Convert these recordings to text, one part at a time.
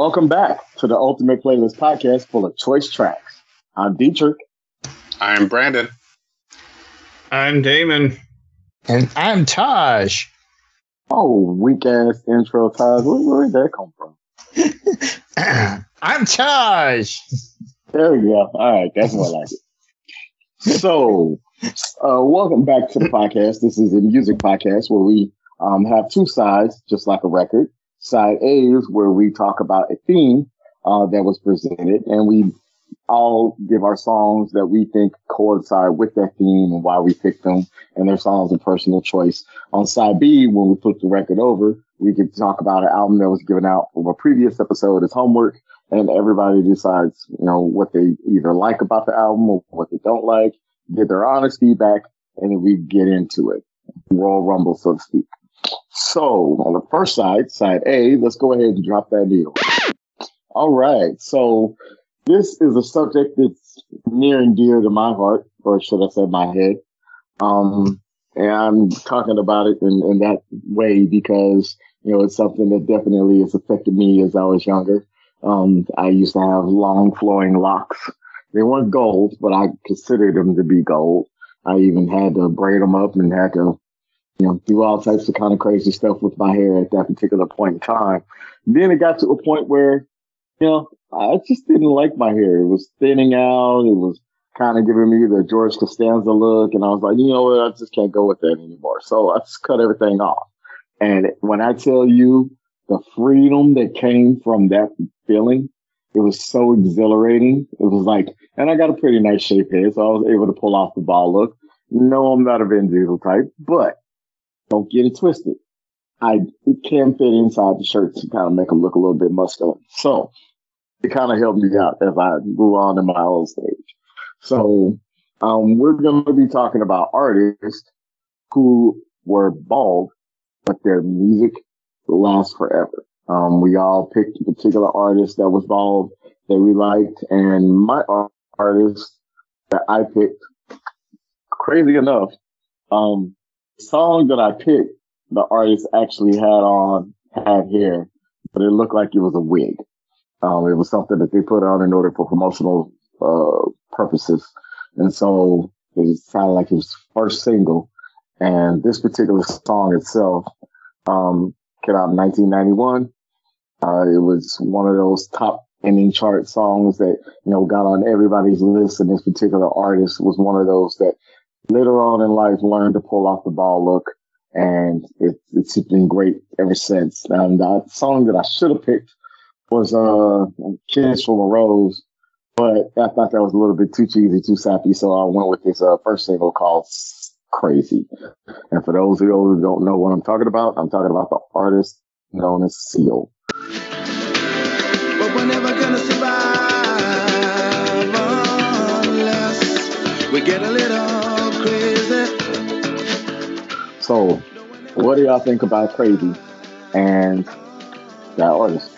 Welcome back to the Ultimate Playlist podcast full of choice tracks. I'm Deitrek. I'm Brandon. I'm Damon. And I'm Taj. Oh, weak ass intro, Taj. Where, where did that come from? I'm Taj. There we go. All right, that's more like it. So, uh, welcome back to the podcast. This is a music podcast where we um, have two sides, just like a record. Side A's where we talk about a theme uh, that was presented, and we all give our songs that we think coincide with that theme and why we picked them, and their songs of personal choice. On side B, when we put the record over, we can talk about an album that was given out from a previous episode as homework, and everybody decides, you know, what they either like about the album or what they don't like, give their honest feedback, and then we get into it. Royal Rumble, so to speak. So on the first side, side A, let's go ahead and drop that needle. All right. So this is a subject that's near and dear to my heart, or should I say my head. Um, and I'm talking about it in, in that way because, you know, it's something that definitely has affected me as I was younger. Um, I used to have long flowing locks. They weren't gold, but I considered them to be gold. I even had to braid them up and had to you know, do all types of kind of crazy stuff with my hair at that particular point in time. Then it got to a point where, you know, I just didn't like my hair. It was thinning out. It was kind of giving me the George Costanza look. And I was like, you know what? I just can't go with that anymore. So I just cut everything off. And when I tell you the freedom that came from that feeling, it was so exhilarating. It was like, and I got a pretty nice shape head, so I was able to pull off the ball look. No, I'm not a Vin Diesel type, but don't get it twisted. I it can fit inside the shirt to kind of make them look a little bit muscular. So it kind of helped me out as I grew on in my own stage. So um, we're going to be talking about artists who were bald, but their music lasts forever. Um, we all picked a particular artist that was bald that we liked, and my artist that I picked, crazy enough, um, song that I picked, the artist actually had on, had hair, but it looked like it was a wig. Um, it was something that they put on in order for promotional, uh, purposes. And so it sounded like his first single. And this particular song itself, um, came out in 1991. Uh, it was one of those top ending chart songs that, you know, got on everybody's list. And this particular artist was one of those that later on in life learned to pull off the ball look. And it, it's been great ever since. The song that I should have picked was, uh, Kiss from a Rose, but I thought that was a little bit too cheesy, too sappy. So I went with this, uh, first single called Crazy. And for those of you who don't know what I'm talking about, I'm talking about the artist known as Seal. But we're never gonna survive so, what do y'all think about Crazy and that artist?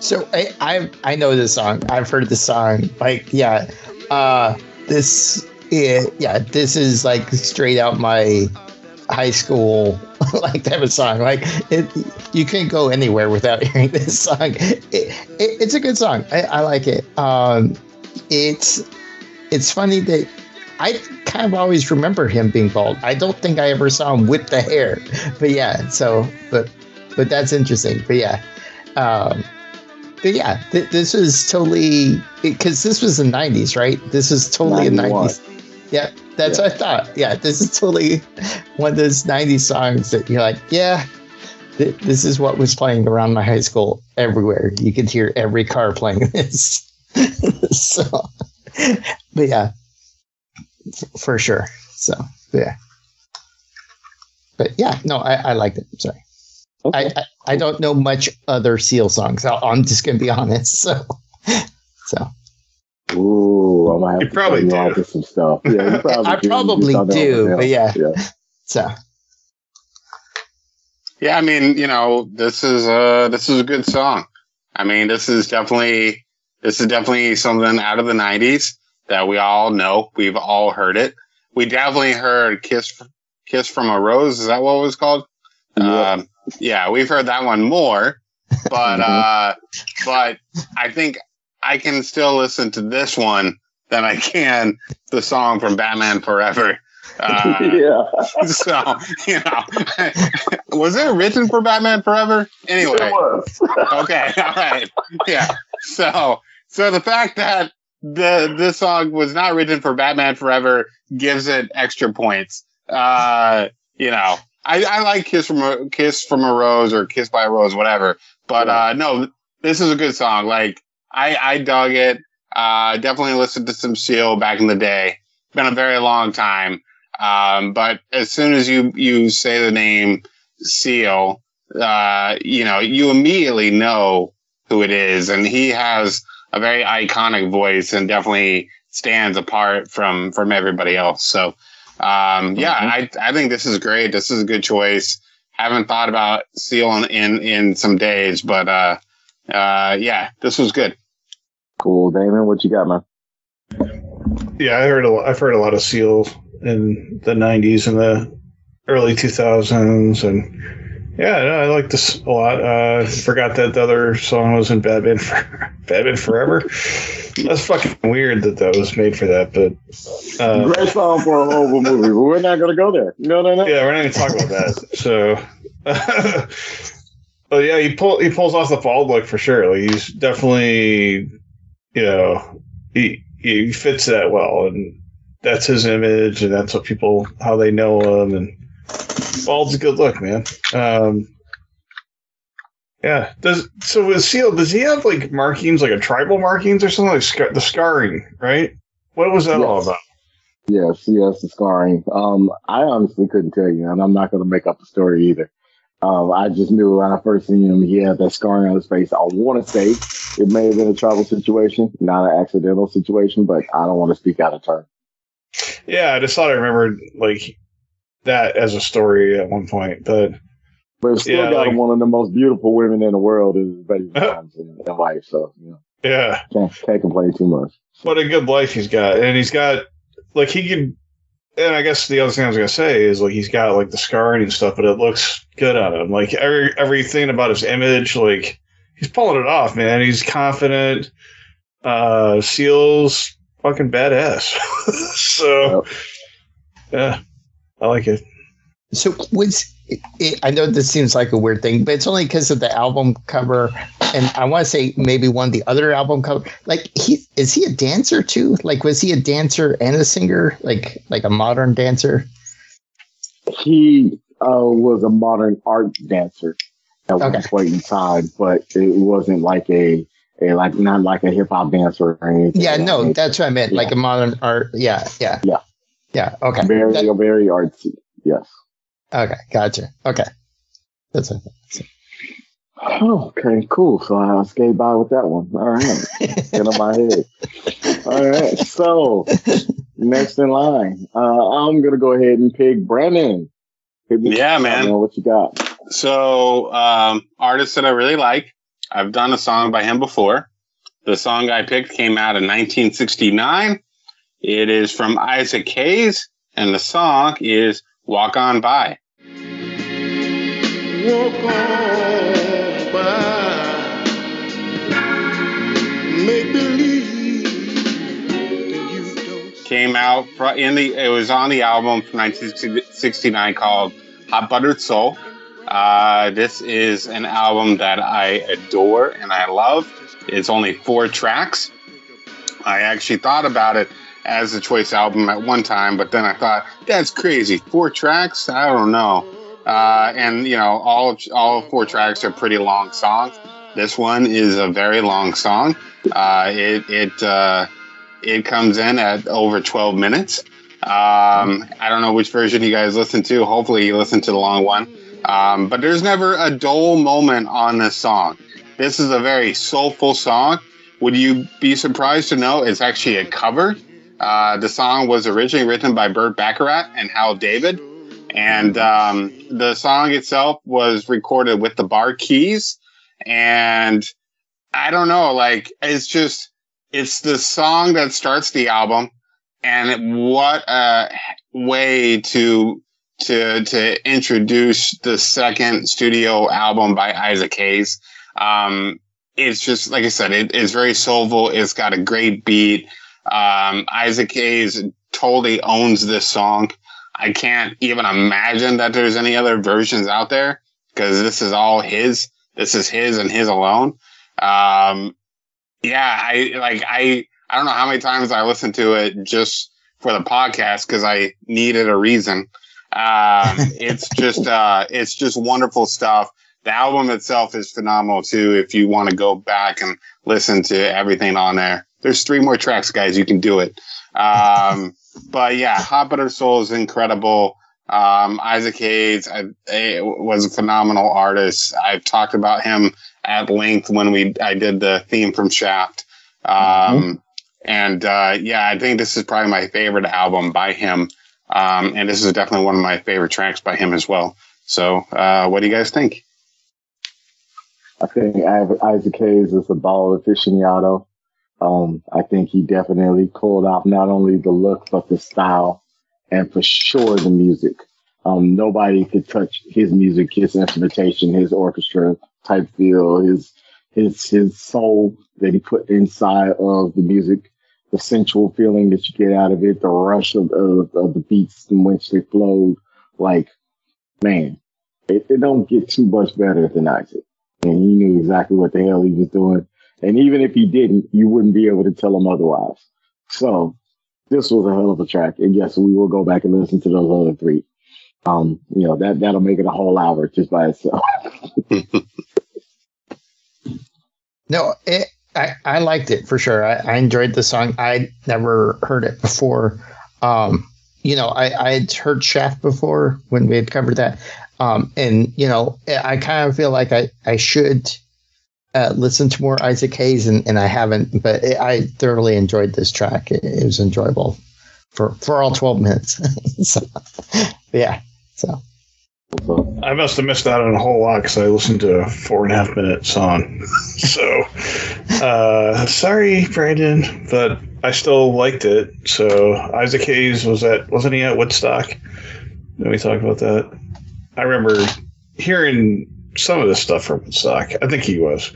so I, I I know this song. I've heard this song. Like, yeah, uh, this yeah, yeah, this is like straight out my high school like type of song. Like it, you can't go anywhere without hearing this song. It, it, it's a good song. I, I like it. Um, it's it's funny that I kind of always remember him being bald. I don't think I ever saw him with the hair, but yeah. So, but but that's interesting. But yeah, um, but yeah, th- this is totally because this was the '90s, right? This is totally 91. a '90s. Yeah, that's yeah. what I thought. Yeah, this is totally one of those '90s songs that you're like, yeah, th- this is what was playing around my high school everywhere. You could hear every car playing this. so, but yeah, for sure. So yeah, but yeah, no, I, I liked it. Sorry, okay. I, I, I don't know much other Seal songs. i am just gonna be honest. So so. Ooh, I might have you to probably you do. some stuff. Yeah, probably I do. probably do, but yeah. yeah. So. Yeah, I mean, you know, this is a this is a good song. I mean, this is definitely this is definitely something out of the '90s that we all know. We've all heard it. We definitely heard "Kiss Kiss from a Rose." Is that what it was called? Yeah. Um, yeah, we've heard that one more. but uh, but I think I can still listen to this one than I can the song from Batman Forever. Uh, yeah. so you know, was it written for Batman Forever? Anyway, It was. okay, all right, yeah. So so the fact that the this song was not written for Batman Forever gives it extra points. Uh, you know, I, I like Kiss from a Kiss from a Rose or Kiss by a Rose, whatever. But uh, no, this is a good song. Like I I dug it. Uh, definitely listened to some Seal back in the day. Been a very long time. Um, but as soon as you you say the name Seal, uh, you know, you immediately know who it is, and he has a very iconic voice and definitely stands apart from from everybody else. So, um, yeah, I I think this is great. This is a good choice. Haven't thought about Seal in in, in some days, but uh, uh, yeah, this was good. Cool, Damon. What you got, man? Yeah, I heard a lot, I've heard a lot of Seal in the '90s and the early 2000s, and yeah, no, I like this a lot. Uh, forgot that the other song was in Batman, for, Batman Forever. That's fucking weird that that was made for that, but uh, Great song for a horrible movie, but we're not gonna go there. No, no, no. yeah, we're not even talking about that. So, but yeah, he pull he pulls off the bald look for sure. Like he's definitely, you know, he he fits that well, and that's his image, and that's what people how they know him, and bald's a good look, man. Um, yeah. Does so with Seal? Does he have like markings, like a tribal markings or something like scar- the scarring? Right. What was that all Yes. about? Yes, yes, the scarring. Um, I honestly couldn't tell you, and I'm not going to make up the story either. Um, I just knew when I first seen him, he had that scarring on his face. I want to say it may have been a travel situation, not an accidental situation, but I don't want to speak out of turn. Yeah, I just thought I remembered like that as a story at one point, but But it's still Yeah, got like- one of the most beautiful women in the world is baby moms and, and. So you know, yeah, can't, can't complain too much. what a good life he's got, and he's got like he can. And I guess the other thing I was gonna say is like he's got like the scarring and stuff, but it looks good on him. Like every everything about his image, like he's pulling it off, man. He's confident. Uh, Seals fucking badass. so yeah, I like it. So was it, it, I know this seems like a weird thing, but it's only because of the album cover, and I want to say maybe one of the other album cover. Like he is he a dancer too? Like was he a dancer and a singer? Like like a modern dancer? He uh, was a modern art dancer at one Okay. point in time, but it wasn't like a, a like not like a hip hop dancer or anything. Yeah, no, that's what I meant. Like a modern art. Yeah, yeah, Yeah. Yeah. Okay, very That- very artsy. Yes. okay, gotcha. Okay, that's it. Oh, okay, cool. So I skate by with that one. All right. Get on my head. All right. So next in line, uh, I'm gonna go ahead and pick Brandon. Hit me- Yeah, man. What you got? So, um, artist that I really like. I've done a song by him before. The song I picked came out in 1969. It is from Isaac Hayes, and the song is "Walk On By." walk on by. Make believe that you don't. Came out in the. It was on the album from 1969 called "Hot Buttered Soul." Uh, this is an album that I adore and I love. It's only four tracks. I actually thought about it as a choice album at one time, but then I thought that's crazy. Four tracks? I don't know. Uh, and you know, all all four tracks are pretty long songs. This one is a very long song. Uh, it it uh, it comes in at over 12 minutes. Um, I don't know which version you guys listen to. Hopefully, you listen to the long one. Um, but there's never a dull moment on this song. This is a very soulful song. Would you be surprised to know it's actually a cover? Uh, the song was originally written by Burt Bacharach and Hal David, and um, the song itself was recorded with the Bar-Kays. And I don't know, like it's just it's the song that starts the album, and what a way to to to introduce the second studio album by Isaac Hayes. Um, it's just like I said, it, it's very soulful. It's got a great beat. Um, Isaac Hayes totally owns this song. I can't even imagine that there's any other versions out there because this is all his. This is his and his alone. Um, yeah, I like I I don't know how many times I listened to it just for the podcast because I needed a reason. Um, it's just uh, it's just wonderful stuff. The album itself is phenomenal too. If you want to go back and listen to everything on there, there's three more tracks, guys. You can do it. Um, but yeah, Hot Butter Soul is incredible. Um, Isaac Hayes I, I was a phenomenal artist. I've talked about him at length when we I did the theme from Shaft. Um, And uh, yeah, I think this is probably my favorite album by him. Um, and this is definitely one of my favorite tracks by him as well. So, uh, what do you guys think? I think Isaac Hayes is a ball of aficionado. Um, I think he definitely pulled off not only the look, but the style and for sure the music. Um, nobody could touch his music, his instrumentation, his orchestra type feel, his, his, his soul that he put inside of the music, the sensual feeling that you get out of it, the rush of, of, of the beats in which they flowed. Like, man, it, it don't get too much better than Isaac. And he knew exactly what the hell he was doing. And even if he didn't, you wouldn't be able to tell him otherwise. So this was a hell of a track. And yes, we will go back and listen to those other three. Um, you know, that, that'll make it a whole hour just by itself. No, it, I, I liked it for sure. I, I enjoyed the song. I never heard it before. Um, you know, I, I had heard Shaft before when we had covered that. Um, and, you know, I kind of feel like I, I should uh, listen to more Isaac Hayes, and, and I haven't, but it, I thoroughly enjoyed this track. It, it was enjoyable for, for all 12 minutes. so, yeah. So, I must have missed out on a whole lot because I listened to a four and a half minute song. so, uh, sorry, Brandon, but I still liked it. So Isaac Hayes was at wasn't he at Woodstock? Did we talk about that? I remember hearing some of this stuff from Woodstock. I think he was.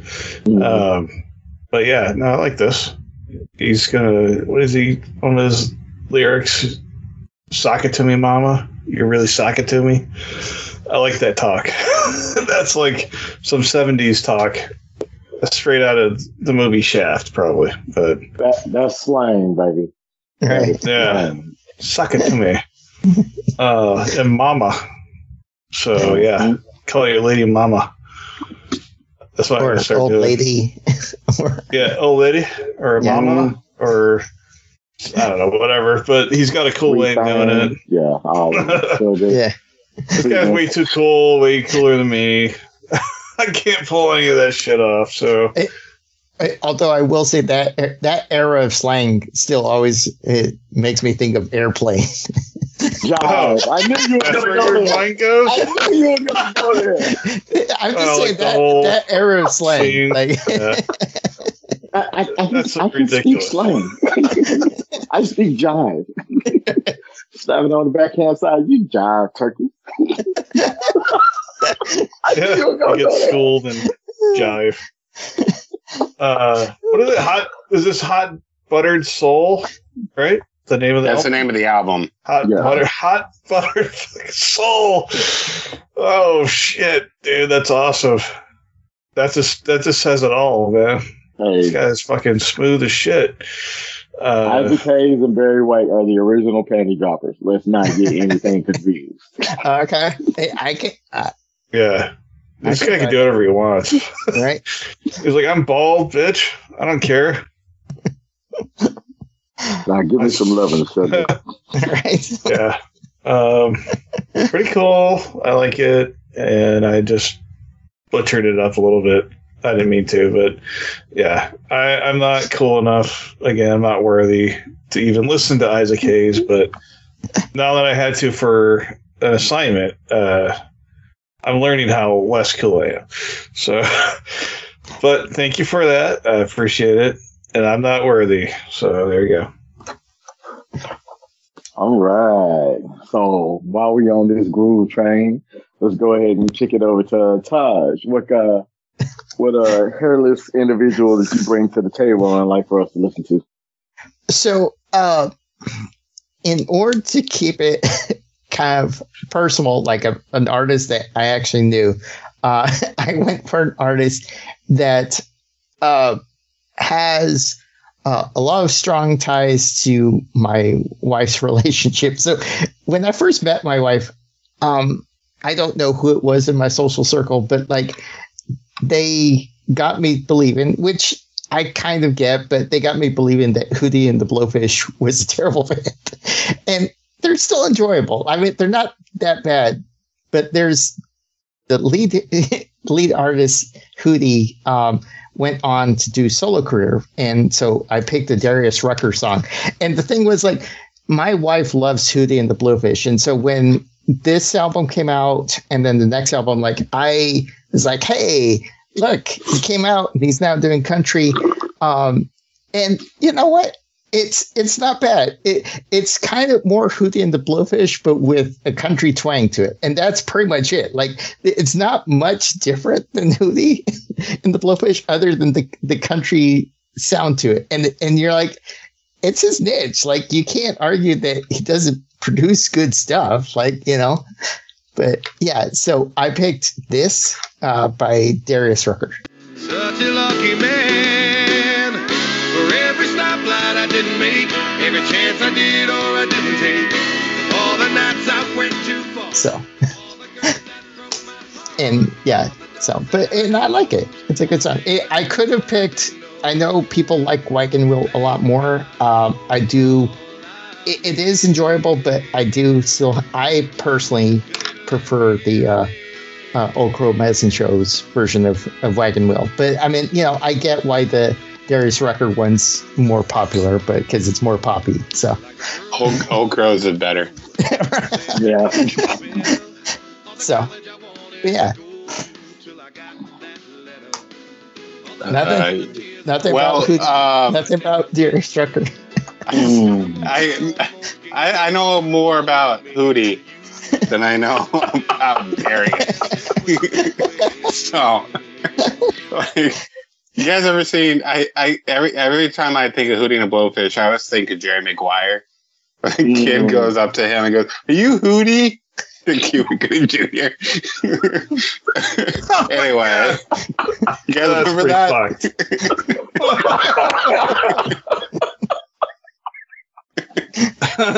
mm, Um, but yeah, no, I like this. He's gonna. What is he? One of his lyrics. Sock it to me, mama. You're really sock it to me. I like that talk. That's like some '70s talk, straight out of the movie Shaft, probably. But that, that's slang, baby. right. yeah, sock it to me. Uh, and mama. So yeah, call your lady mama. That's what I'm Or gonna an start old doing. lady. Yeah, old lady or Yeah. mama or I don't know, whatever. But he's got a cool way of doing it. Yeah. Oh, so good. yeah. This guy's way too cool, way cooler than me. I can't pull any of that shit off. So I- Although I will say that that era of slang still always it makes me think of airplane. Jive. I knew you were going to where go there. goes. I knew you were going to go there. I'm just Oh, saying like that whole that era of slang. scene. Like, Yeah. I, I, I, can- That's I can speak slang. I speak jive. Slapping on the backhand side, you jive turkey. I knew Yeah, you were going to get schooled and jive. Uh, what is it? Hot? Is this hot buttered soul? Right? The name of the That's the name of the album. Hot Yeah. butter, hot buttered fucking soul. Oh shit, dude, that's awesome. That just that just says it all, man. This Hey, guy's fucking smooth as shit. Uh, Isaac Hayes and Barry White are the original panty droppers. Let's not get anything confused. okay, Hey, I can uh, yeah, this I guy can- can do whatever he wants. right. He's like, I'm bald, bitch. I don't care. Now give me some love and sugar. right. yeah. Um, pretty cool. I like it, and I just butchered it up a little bit. I didn't mean to, but yeah, I, I'm not cool enough. Again, I'm not worthy to even listen to Isaac Hayes. But now that I had to for an assignment, uh, I'm learning how less cool I am. So, but thank you for that. I appreciate it, and I'm not worthy. So there you go. All right. So while we're on this groove train, let's go ahead and kick it over to Taj. What uh what a hairless individual that you bring to the table and like for us to listen to. So, uh, in order to keep it kind of personal, like a, an artist that I actually knew, uh, I went for an artist that uh, has uh, a lot of strong ties to my wife's relationship. So, when I first met my wife, um, I don't know who it was in my social circle, but like they got me believing, which I kind of get, but they got me believing that Hootie and the Blowfish was a terrible band. And they're still enjoyable. I mean, they're not that bad, but there's the lead lead artist Hootie um, went on to do solo career, and so I picked a Darius Rucker song. And the thing was like, my wife loves Hootie and the Blowfish. and so when this album came out, and then the next album, like I was like, hey, look, he came out and he's now doing country. Um, and you know what? It's it's not bad. It it's kind of more Hootie and the Blowfish, but with a country twang to it, and that's pretty much it. Like it's not much different than Hootie and the Blowfish, other than the the country sound to it. And and you're like, it's his niche. Like you can't argue that he doesn't produce good stuff. Like you know, but yeah. So I picked this uh, by Darius Rucker. Such a lucky man. Didn't make, every chance I did or I didn't take, all the nights I went too far. So, and yeah, so but and I like it. It's a good song. It, I could have picked. I know people like Wagon Wheel a lot more. Um, I do. It, it is enjoyable, but I do still. I personally prefer the uh, uh, Old Crow Medicine Show's version of, of Wagon Wheel. But I mean, you know, I get why the Darius Rucker one's more popular, but because it's more poppy. So, Old, Old Crows is better. Yeah. so yeah, nothing, Uh, nothing well, about who, um, nothing about Darius Rucker. I, I I know more about Hootie than I know about Darius. so, like, you guys ever seen? I, I every every time I think of Hootie and the Blowfish, I always think of Jerry Maguire. The kid Mm. goes up to him and goes, "Are you Hootie?" The Cuba Gooding Jr. anyway, you guys That's remember that?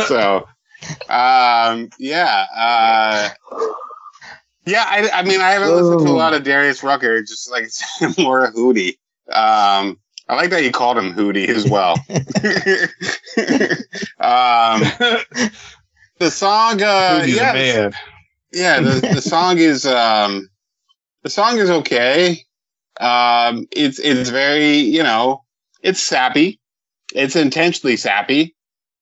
so um yeah uh yeah I, I mean i haven't listened to a lot of darius rucker just like more hootie um i like that you called him hootie as well. Um the song uh Hootie's yeah a man. yeah the, the song is um the song is okay. Um it's it's very you know it's sappy. It's intentionally sappy.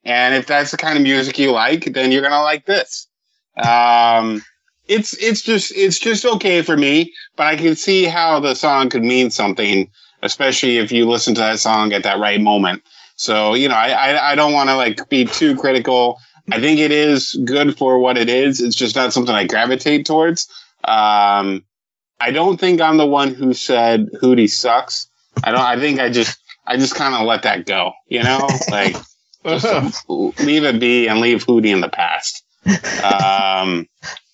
And if that's the kind of music you like then you're gonna like this. Um it's it's just it's just okay for me but i can see how the song could mean something especially if you listen to that song at that right moment so you know i i, I don't want to like be too critical I think it is good for what it is. It's just not something I gravitate towards. Um, I don't think I'm the one who said Hootie sucks. I don't. I think I just I just kind of let that go. You know, like just leave it be and leave Hootie in the past. Um,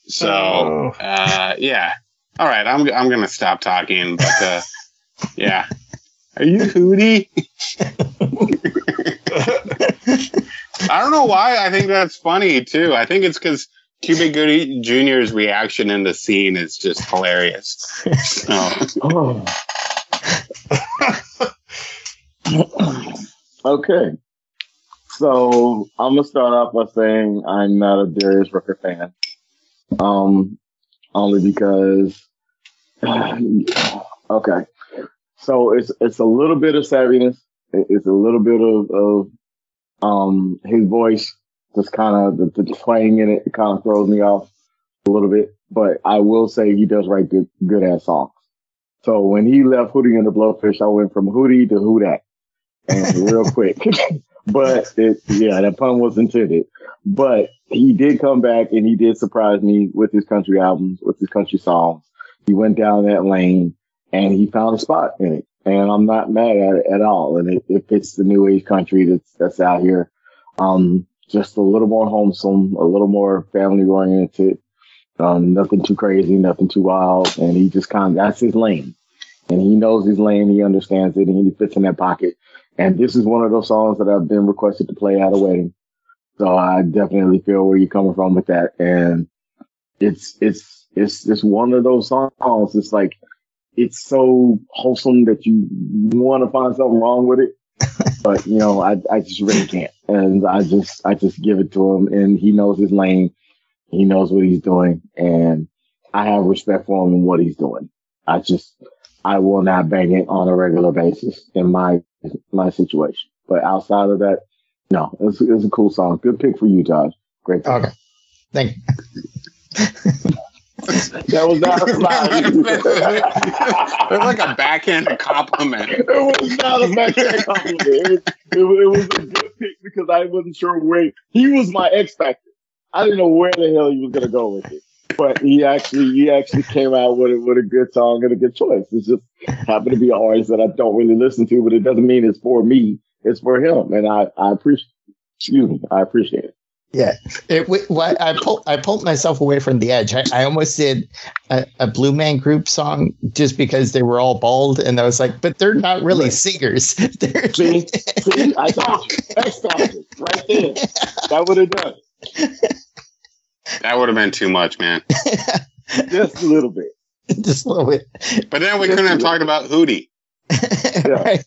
so uh, yeah. All right, I'm I'm gonna stop talking. But uh, yeah, are you Hootie? I don't know why I think that's funny too. I think it's because Cuba Gooding Jr.'s reaction in the scene is just hilarious. So, Oh. okay. So I'm gonna start off by saying I'm not a Darius Rucker fan. Um, only because. okay. So it's it's a little bit of savviness. It's a little bit of, of um his voice. Just kind of the, the twang in it kind of throws me off a little bit. But I will say he does write good good ass songs. So when he left Hootie and the Blowfish, I went from Hootie to Who Dat, and real quick. but it, yeah, that pun was intended. But he did come back and he did surprise me with his country albums, with his country songs. He went down that lane, and he found a spot in it. And I'm not mad at it at all. And it, it fits the new age country that's, that's out here. Um, just a little more wholesome, a little more family oriented. Um, nothing too crazy, nothing too wild. And he just kind of, that's his lane. And he knows his lane. He understands it and he fits in that pocket. And this is one of those songs that I've been requested to play at a wedding. So I definitely feel where you're coming from with that. And it's, it's, it's, it's one of those songs. It's like, it's so wholesome that you want to find something wrong with it. but you know, I, I just really can't. And I just, I just give it to him and he knows his lane. He knows what he's doing and I have respect for him and what he's doing. I just, I will not bang it on a regular basis in my, my situation. But outside of that, no, it's, it's a cool song. Good pick for you, Josh. Great. Pick. Okay. Thank That was not a It's like a backhanded compliment. It was not a backhand compliment. It was, it, it was a good pick because I wasn't sure where he was my X factor. I didn't know where the hell he was going to go with it, but he actually he actually came out with a, with a good song and a good choice. It just happened to be an artist that I don't really listen to, but it doesn't mean it's for me. It's for him, and I I appreciate. Excuse me, I appreciate it. Yeah, it, what I pulled I pulled myself away from the edge. I, I almost did a, a, Blue Man Group song just because they were all bald, and I was like, but they're not really right. singers. They're see, see, I told you, X Factor, right there. That would have done. That would have been too much, man. just a little bit. Just a little bit. But then we just couldn't have talked about Hootie. right.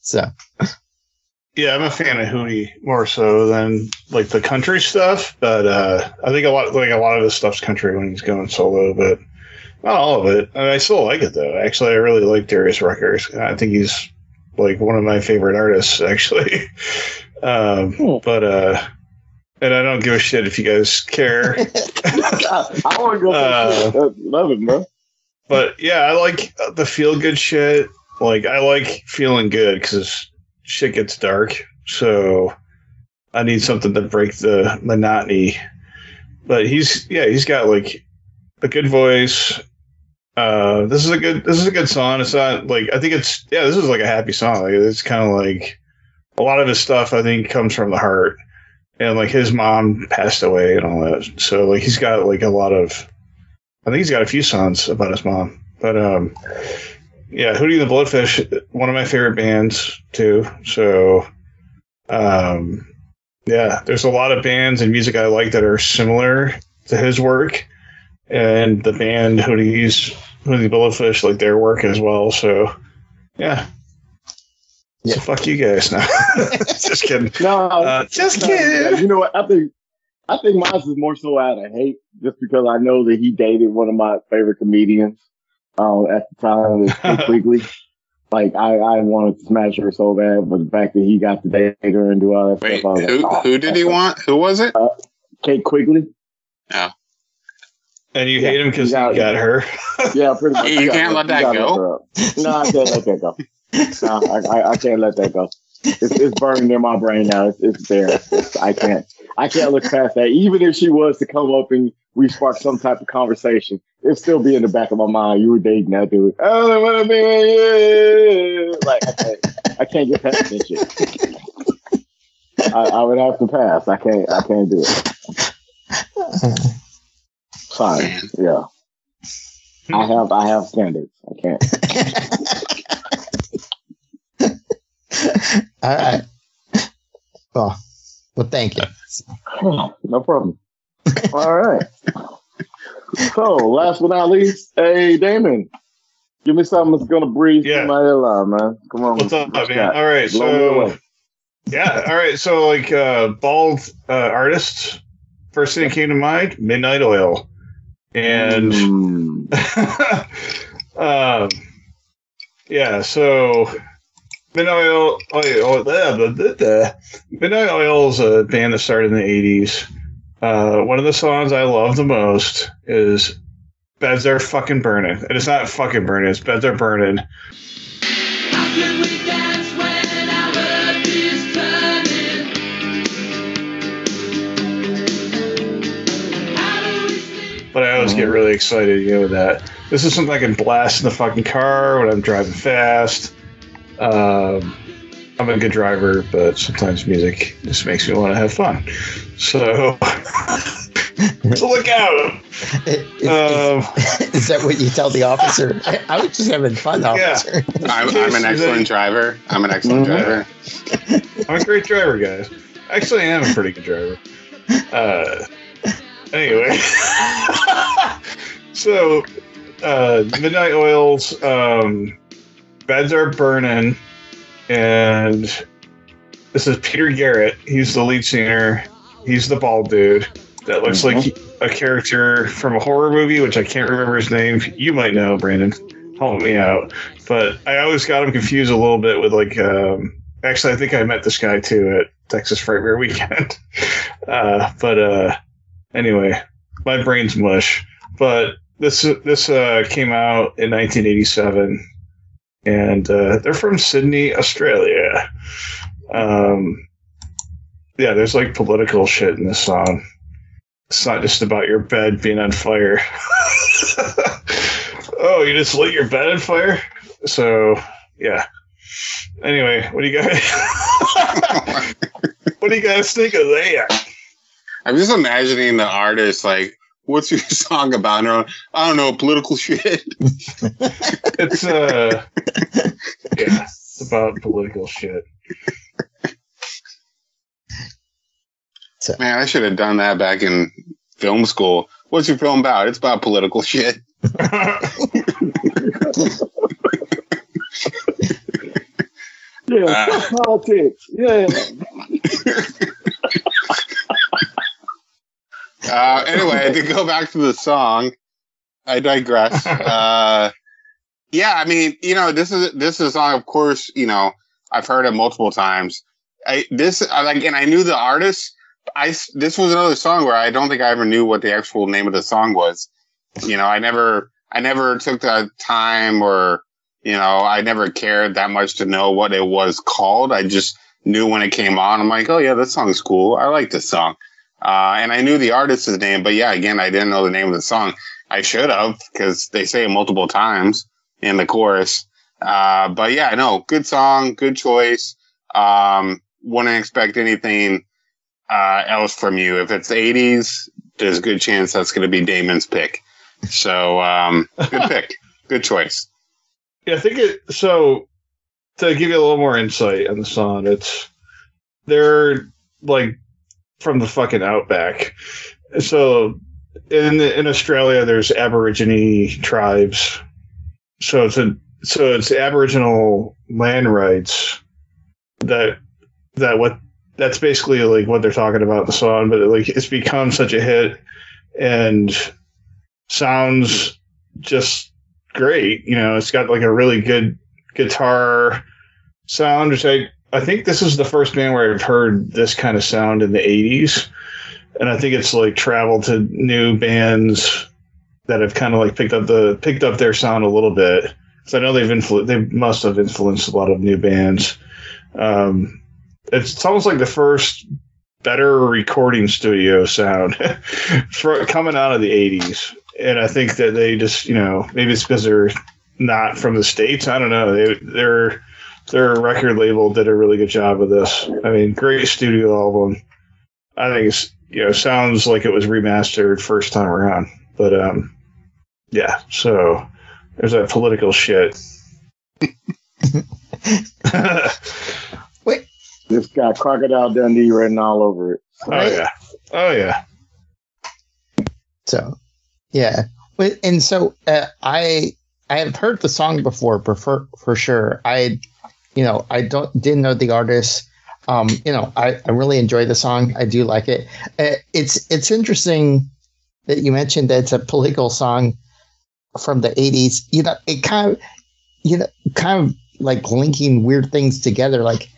so yeah, I'm a fan of Hootie more so than like the country stuff, but uh, I think a lot like a lot of his stuff's country when he's going solo, but not all of it. I, mean, I still like it though. Actually, I really like Darius Ruckers. I think he's like one of my favorite artists actually. um, cool. But uh, and I don't give a shit if you guys care. I, I want to go. Uh, Love it, bro. But yeah, I like the feel good shit. Like I like feeling good because shit gets dark. So I need something to break the monotony. But he's yeah, he's got like a good voice. Uh, this is a good this is a good song. It's not like I think it's yeah, this is like a happy song. Like it's kind of like a lot of his stuff I think comes from the heart. And like his mom passed away and all that. So like he's got like a lot of I think he's got a few songs about his mom. But um yeah, Hootie the Blowfish, one of my favorite bands too. So, um, yeah, there's a lot of bands and music I like that are similar to his work, and the band Hootie's Hootie the Blowfish like their work as well. So, yeah. Yeah. So fuck you guys now. just kidding. No, uh, just kidding. You know what? I think I think mine is more so out of hate, just because I know that he dated one of my favorite comedians um, at the time with Kate Quigley. Like I, I wanted to smash her so bad, but the fact that he got to date her and do all that Wait, stuff, who, like, oh, who did he want? Who was it? Uh, Kate Quigley. Yeah. And you yeah, hate him because he got, got her. yeah, pretty much. You can't let that go. No, I can't let that go. No, I, I, I can't let that go. It's, it's burning in my brain now. It's, it's there. It's, I can't. I can't look past that. Even if she was to come up and we spark some type of conversation, it'd still be in the back of my mind. You were dating that dude. I don't want to be like I can't, I can't get past this shit. I, I, would have to pass. I can't. I can't do it. Fine. Yeah. I have. I have standards. I can't. All right. Well, well, thank you. No problem. All right. So, last but not least, hey Damon, give me something that's gonna breathe yeah. my man. Come on. What's up, man? All right, so yeah, all right. So, like, uh, bald uh, artists. First thing that came to mind, Midnight Oil, and mm. um, yeah. So Midnight Oil, oh, oh, blah, blah, blah, blah. Midnight Oil is a band that started in the 80s. Uh, one of the songs I love the most is Beds Are Fucking Burning. And it's not fucking burning, it's Beds Are Burning. But I always get really excited, you know, with that. this is something I can blast in the fucking car when I'm driving fast. Um, I'm a good driver, but sometimes music just makes me want to have fun. So, so look out. Is, Um, is that what you tell the officer? I, I was just having fun, officer. I'm, I'm an excellent driver. I'm an excellent Mhm. driver. I'm a great driver, guys. Actually, I am a pretty good driver. Uh, anyway, so uh, Midnight Oils, um, beds are burning, and this is Peter Garrett. He's the lead singer. He's the bald dude that looks like a character from a horror movie, which I can't remember his name. You might know, Brandon. Help me out. But I always got him confused a little bit with like. Um, actually, I think I met this guy too at Texas Frightmare Weekend. Uh, but uh, anyway, my brain's mush. But this this uh, came out in 1987, and uh, they're from Sydney, Australia. Um, yeah, there's like political shit in this song. It's not just about your bed being on fire. oh, you just lit your bed on fire? So, yeah. Anyway, what do you guys what do you guys think of that? I'm just imagining the artist like, what's your song about? And like, I don't know, political shit. It's uh yeah, it's about political shit. Man, I should have done that back in film school. What's your film about? It's about political shit. Yeah, Uh. politics. Yeah. Uh, anyway, to go back to the song, I digress. Uh, yeah, I mean, you know, this is this is a song. Of course, you know, I've heard it multiple times. I this I like, and I knew the artist. I this was another song where I don't think I ever knew what the actual name of the song was. You know, I never I never took the time or you know I never cared that much to know what it was called. I just knew when it came on. I'm like, oh yeah, this song's cool. I like this song. Uh, and I knew the artist's name, but yeah, again, I didn't know the name of the song. I should have because they say it multiple times in the chorus. Uh, but yeah, no, good song, good choice. Um, wouldn't expect anything uh, else from you. If it's 80s, there's a good chance that's going to be Damon's pick. So um, good pick, good choice. Yeah, I think it. So to give you a little more insight on the song, it's they're like from the fucking outback. So in in Australia, there's Aborigine tribes. So it's a so it's Aboriginal land rights that that what that's basically like what they're talking about in the song, but like it's become such a hit and sounds just great. You know, it's got like a really good guitar sound, which I I think this is the first band where I've heard this kind of sound in the '80s, and I think it's like traveled to new bands that have kind of like picked up the picked up their sound a little bit. So I know they've influ- they must have influenced a lot of new bands. Um, it's, it's almost like the first better recording studio sound for coming out of the 80s and i think that they just you know maybe it's because they're not from the states i don't know they their their record label did a really good job of this. I mean great studio album. I think it's you know sounds like it was remastered first time around but um yeah so there's that political shit. Wait, This got Crocodile Dundee written all over it. oh yeah. Oh yeah. So, yeah. But- And so uh, I I have heard the song before, for for sure, I you know I don't didn't know the artist. Um, you know, I, I really enjoy the song. I do like it. Uh, it's it's interesting that you mentioned that it's a political song from the '80s. You know, it kind of you know kind of like linking weird things together. Like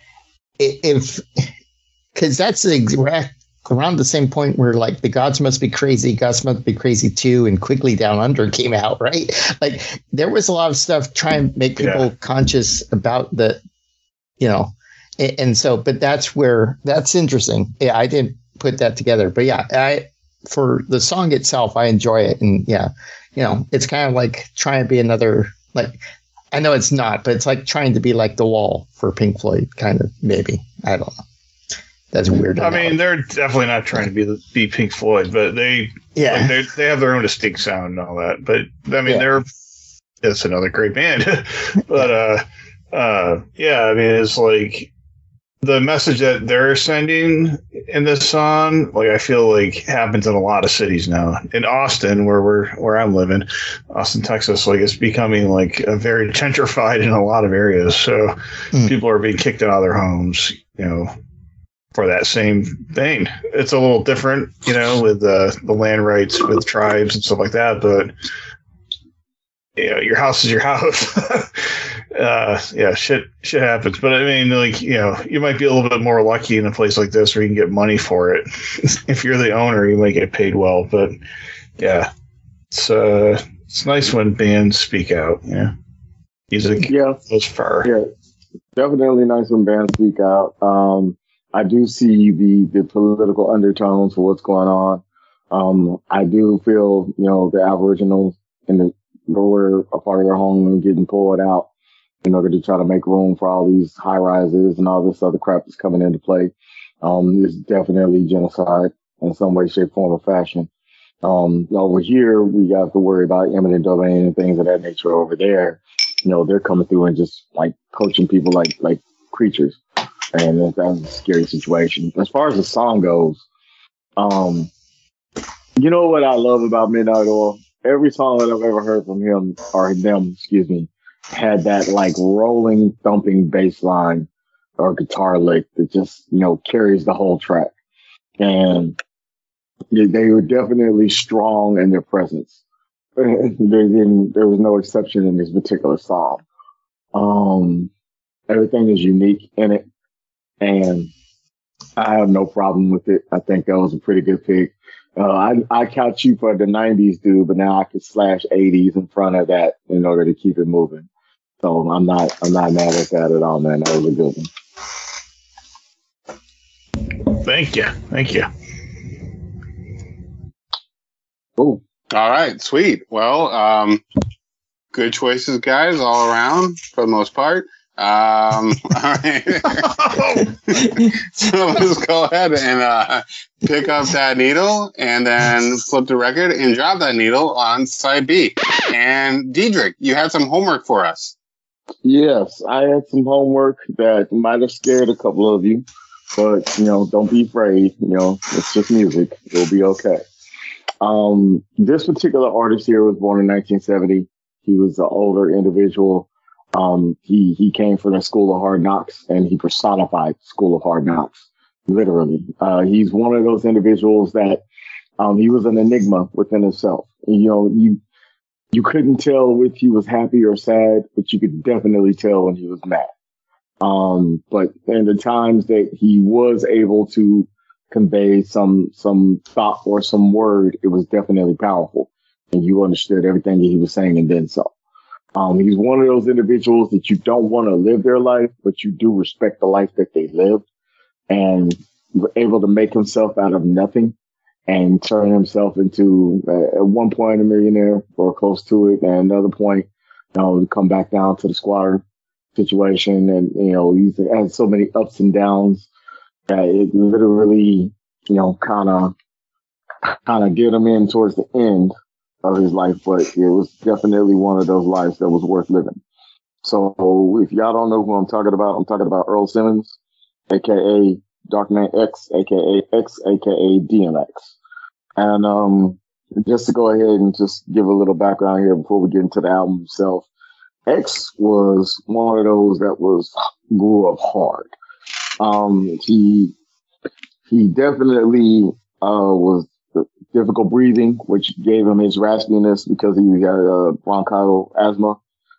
if because that's the exact around the same point where like the gods must be crazy gods must be crazy too and Quigley Down Under came out right like there was a lot of stuff trying to make people Yeah. conscious about the you know and, and so but that's where that's interesting yeah i didn't put that together but yeah i for the song itself i enjoy it and yeah you know, it's kind of like trying to be another like. I know it's not, but it's like trying to be like the Wall for Pink Floyd, kind of maybe. I don't know. That's weird. I mean, they're definitely not trying to be the, be Pink Floyd, but they yeah, like, they they have their own distinct sound and all that. But I mean, Yeah. they're it's another great band. but uh, uh, yeah, I mean, it's like the message that they're sending in this song. Like, I feel like happens in a lot of cities now. In Austin, where we're where I'm living, Austin, Texas, like it's becoming like a very gentrified in a lot of areas. So Mm. people are being kicked out of their homes. You know, for that same thing. It's a little different, you know, with uh, the land rights with tribes and stuff like that. But you know, your house is your house. uh, yeah, shit, shit happens. But I mean, like, you know, you might be a little bit more lucky in a place like this where you can get money for it. if you're the owner, you might get paid well. But yeah, it's uh, it's nice when bands speak out. Yeah, music Yeah, goes far. yeah, definitely nice when bands speak out. Um, I do see the the political undertones for what's going on. Um, I do feel, you know, the Aboriginals in the lower a part of their home getting pulled out in order to try to make room for all these high rises and all this other crap that's coming into play. Um, it's definitely genocide in some way, shape, form, or fashion. Um, over here, we got to worry about eminent domain and things of that nature over there. You know, they're coming through and just like coaching people like, like creatures. And that- that's a scary situation. As far as the song goes, um, you know what I love about Midnight Oil? Every song that I've ever heard from him or them, excuse me, had that like rolling, thumping bass line or guitar lick that just, you know, carries the whole track. And they, were definitely strong in their presence. they didn't, there was no exception in this particular song. Um, everything is unique in it and I have no problem with it. I think that was a pretty good pick. Uh, I, I count you for the 90s dude, but now I could slash 80s in front of that in order to keep it moving. So I'm not, I'm not mad at that at all, man. That was a good one. Thank you, thank you. Cool. All right, sweet. Well, um, good choices, guys, all around for the most part. Um, all right. so let's go ahead and uh, pick up that needle and then flip the record and drop that needle on side B. And Deitrek, you had some homework for us. Yes, I had some homework that might have scared a couple of you, but you know, don't be afraid. You know, it's just music. It'll be okay. Um, this particular artist here was born in 1970. He was an older individual. Um, he, he came from the school of hard knocks and he personified school of hard knocks, literally. Uh, he's one of those individuals that, um, he was an enigma within himself. You know, you, you couldn't tell if he was happy or sad, but you could definitely tell when he was mad. Um, but in the times that he was able to convey some, some thought or some word, it was definitely powerful and you understood everything that he was saying and then some. Um, he's one of those individuals that you don't want to live their life, but you do respect the life that they lived and able to make himself out of nothing and turn himself into uh, at one point a millionaire or close to it, and another point, you know, come back down to the squatter situation, and you know, he's had so many ups and downs that it literally, you know, kind of, kind of get him in towards the end of his life, but it was definitely one of those lives that was worth living. So if y'all don't know who I'm talking about, I'm talking about Earl Simmons, aka Dark Knight X, aka X, aka DMX. And um, just to go ahead and just give a little background here before we get into the album itself, X was one of those that was grew up hard. Um, he he definitely uh, was difficult breathing, which gave him his raspiness because he had uh, bronchial asthma,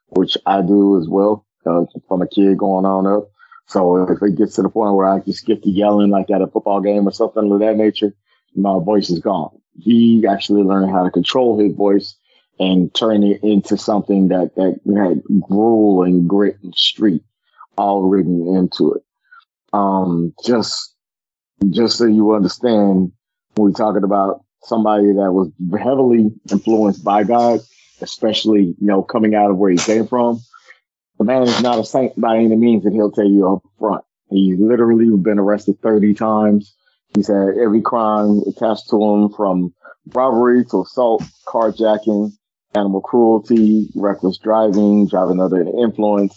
which I do as well uh, from a kid going on up. So if it gets to the point where I just get to yelling like at a football game or something of that nature, my voice is gone. He actually learned how to control his voice and turn it into something that, that had gruel and grit and street all written into it. Um, just, just so you understand, we're talking about somebody that was heavily influenced by God, especially, you know, coming out of where he came from. The man is not a saint by any means, and he'll tell you up front. He's literally been arrested 30 times. He's had every crime attached to him from robbery to assault, carjacking, animal cruelty, reckless driving, driving under the influence,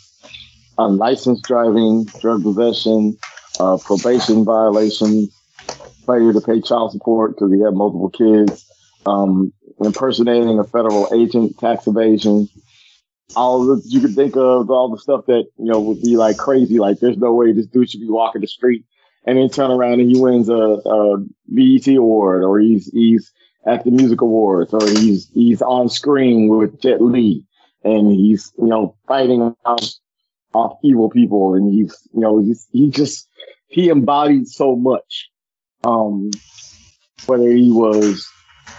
unlicensed driving, drug possession, uh, probation violation, failure to pay child support because he had multiple kids, um, impersonating a federal agent, tax evasion, all the, you could think of, all the stuff that, you know, would be like crazy. Like there's no way this dude should be walking the street and then turn around and he wins a, a BET award or he's, he's at the music awards or he's, he's on screen with Jet Li and he's, you know, fighting off, off evil people and he's, you know, he's, he just, he embodied so much. Um, whether he was,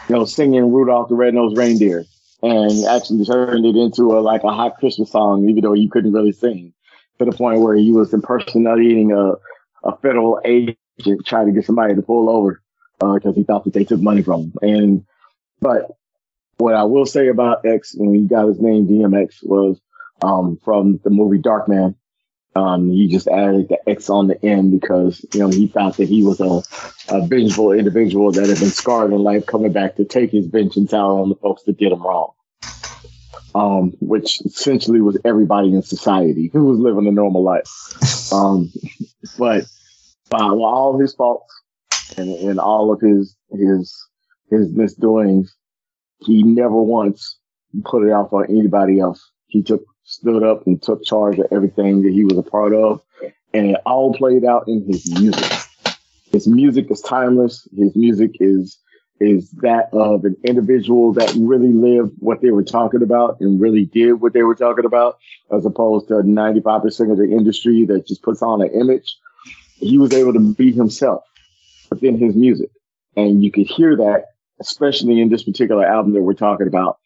you know, singing Rudolph the Red-Nosed Reindeer and actually turned it into a, like a hot Christmas song, even though he couldn't really sing to the point where he was impersonating a, a federal agent trying to get somebody to pull over because uh, he thought that they took money from him. And, but what I will say about X when he got his name DMX was, um, from the movie Darkman. Um, he just added the X on the end because, you know, he thought that he was a, a vengeful individual that had been scarred in life coming back to take his vengeance out on the folks that did him wrong. Um, which essentially was everybody in society who was living a normal life. Um, but by all his faults and, and all of his, his, his misdoings, he never once put it off on anybody else. He took stood up and took charge of everything that he was a part of. And it all played out in his music. His music is timeless. His music is is that of an individual that really lived what they were talking about and really did what they were talking about, as opposed to 95% of the industry that just puts on an image. He was able to be himself within his music. And you could hear that, especially in this particular album that we're talking about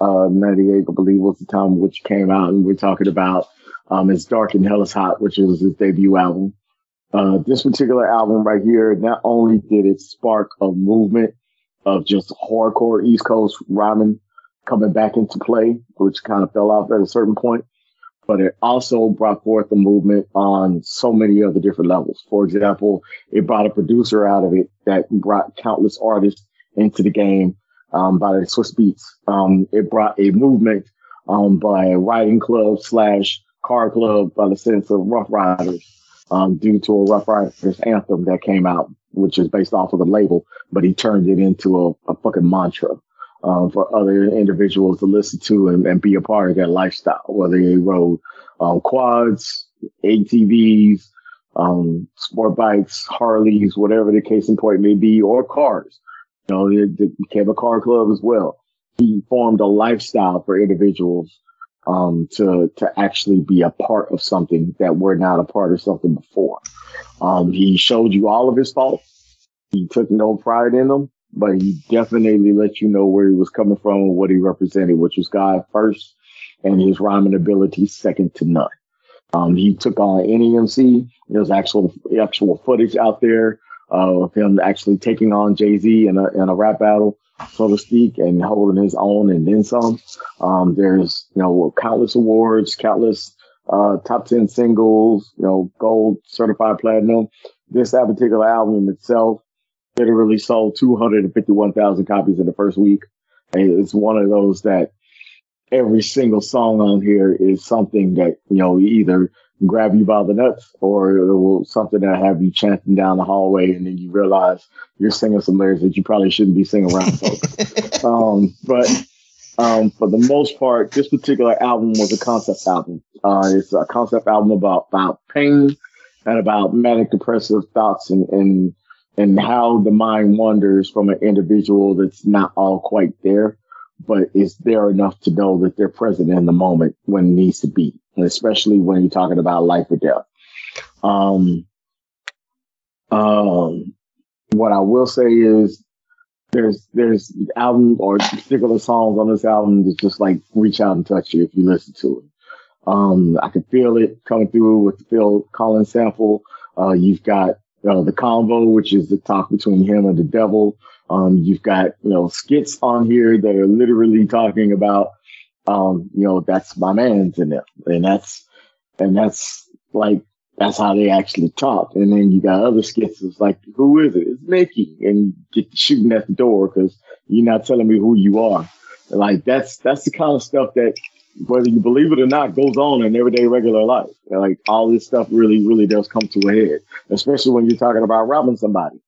uh, 98, I believe was the time which came out. And we're talking about, um, It's Dark and Hell is Hot, which was his debut album. Uh, this particular album right here, not only did it spark a movement of just hardcore East Coast rhyming coming back into play, which kind of fell off at a certain point, but it also brought forth a movement on so many other different levels. For example, it brought a producer out of it that brought countless artists into the game um, by the Swizz Beatz. Um, it brought a movement um, by a riding club slash car club by the sense of Ruff Ryders um, due to a Ruff Ryders anthem that came out, which is based off of the label, but he turned it into a, a fucking mantra. Um, for other individuals to listen to and, and, be a part of that lifestyle, whether they rode um, quads, ATVs, um, sport bikes, Harleys, whatever the case in point may be, or cars. You know, it, became a car club as well. He formed a lifestyle for individuals um, to to actually be a part of something that were not a part of something before. Um, he showed you all of his faults. He took no pride in them, but he definitely let you know where he was coming from and what he represented, which was God first and his rhyming ability second to none. Um, he took on any MC. There's actual actual footage out there of him actually taking on Jay Z in a in a rap battle, so to speak, and holding his own and then some. Um, there's you know countless awards, countless uh, top ten singles, you know, gold, certified platinum. This particular album itself literally sold 251,000 copies in the first week. And it's one of those that every single song on here is something that you know either grab you by the nuts or it will something that have you chanting down the hallway and then you realize you're singing some lyrics that you probably shouldn't be singing around folks. um, but um, for the most part, this particular album was a concept album. Uh, it's a concept album about, about pain and about manic depressive thoughts and, and, and how the mind wanders from an individual that's not all quite there, but is there enough to know that they're present in the moment when it needs to be especially when you're talking about life or death. Um, um, what I will say is there's there's album or particular songs on this album that just like reach out and touch you if you listen to it. Um, I can feel it coming through with the Phil Collins sample. Uh, you've got uh, the convo, which is the talk between him and the devil. Um, you've got, you know, skits on here that are literally talking about, um, you know, that's my man's in it. And that's, and that's like, that's how they actually talk. And then you got other skits. It's like, who is it? It's Nikki. And you get shooting at the door because you're not telling me who you are. Like that's, that's the kind of stuff that whether you believe it or not, goes on in everyday regular life. Like all this stuff really, really does come to a head, especially when you're talking about robbing somebody.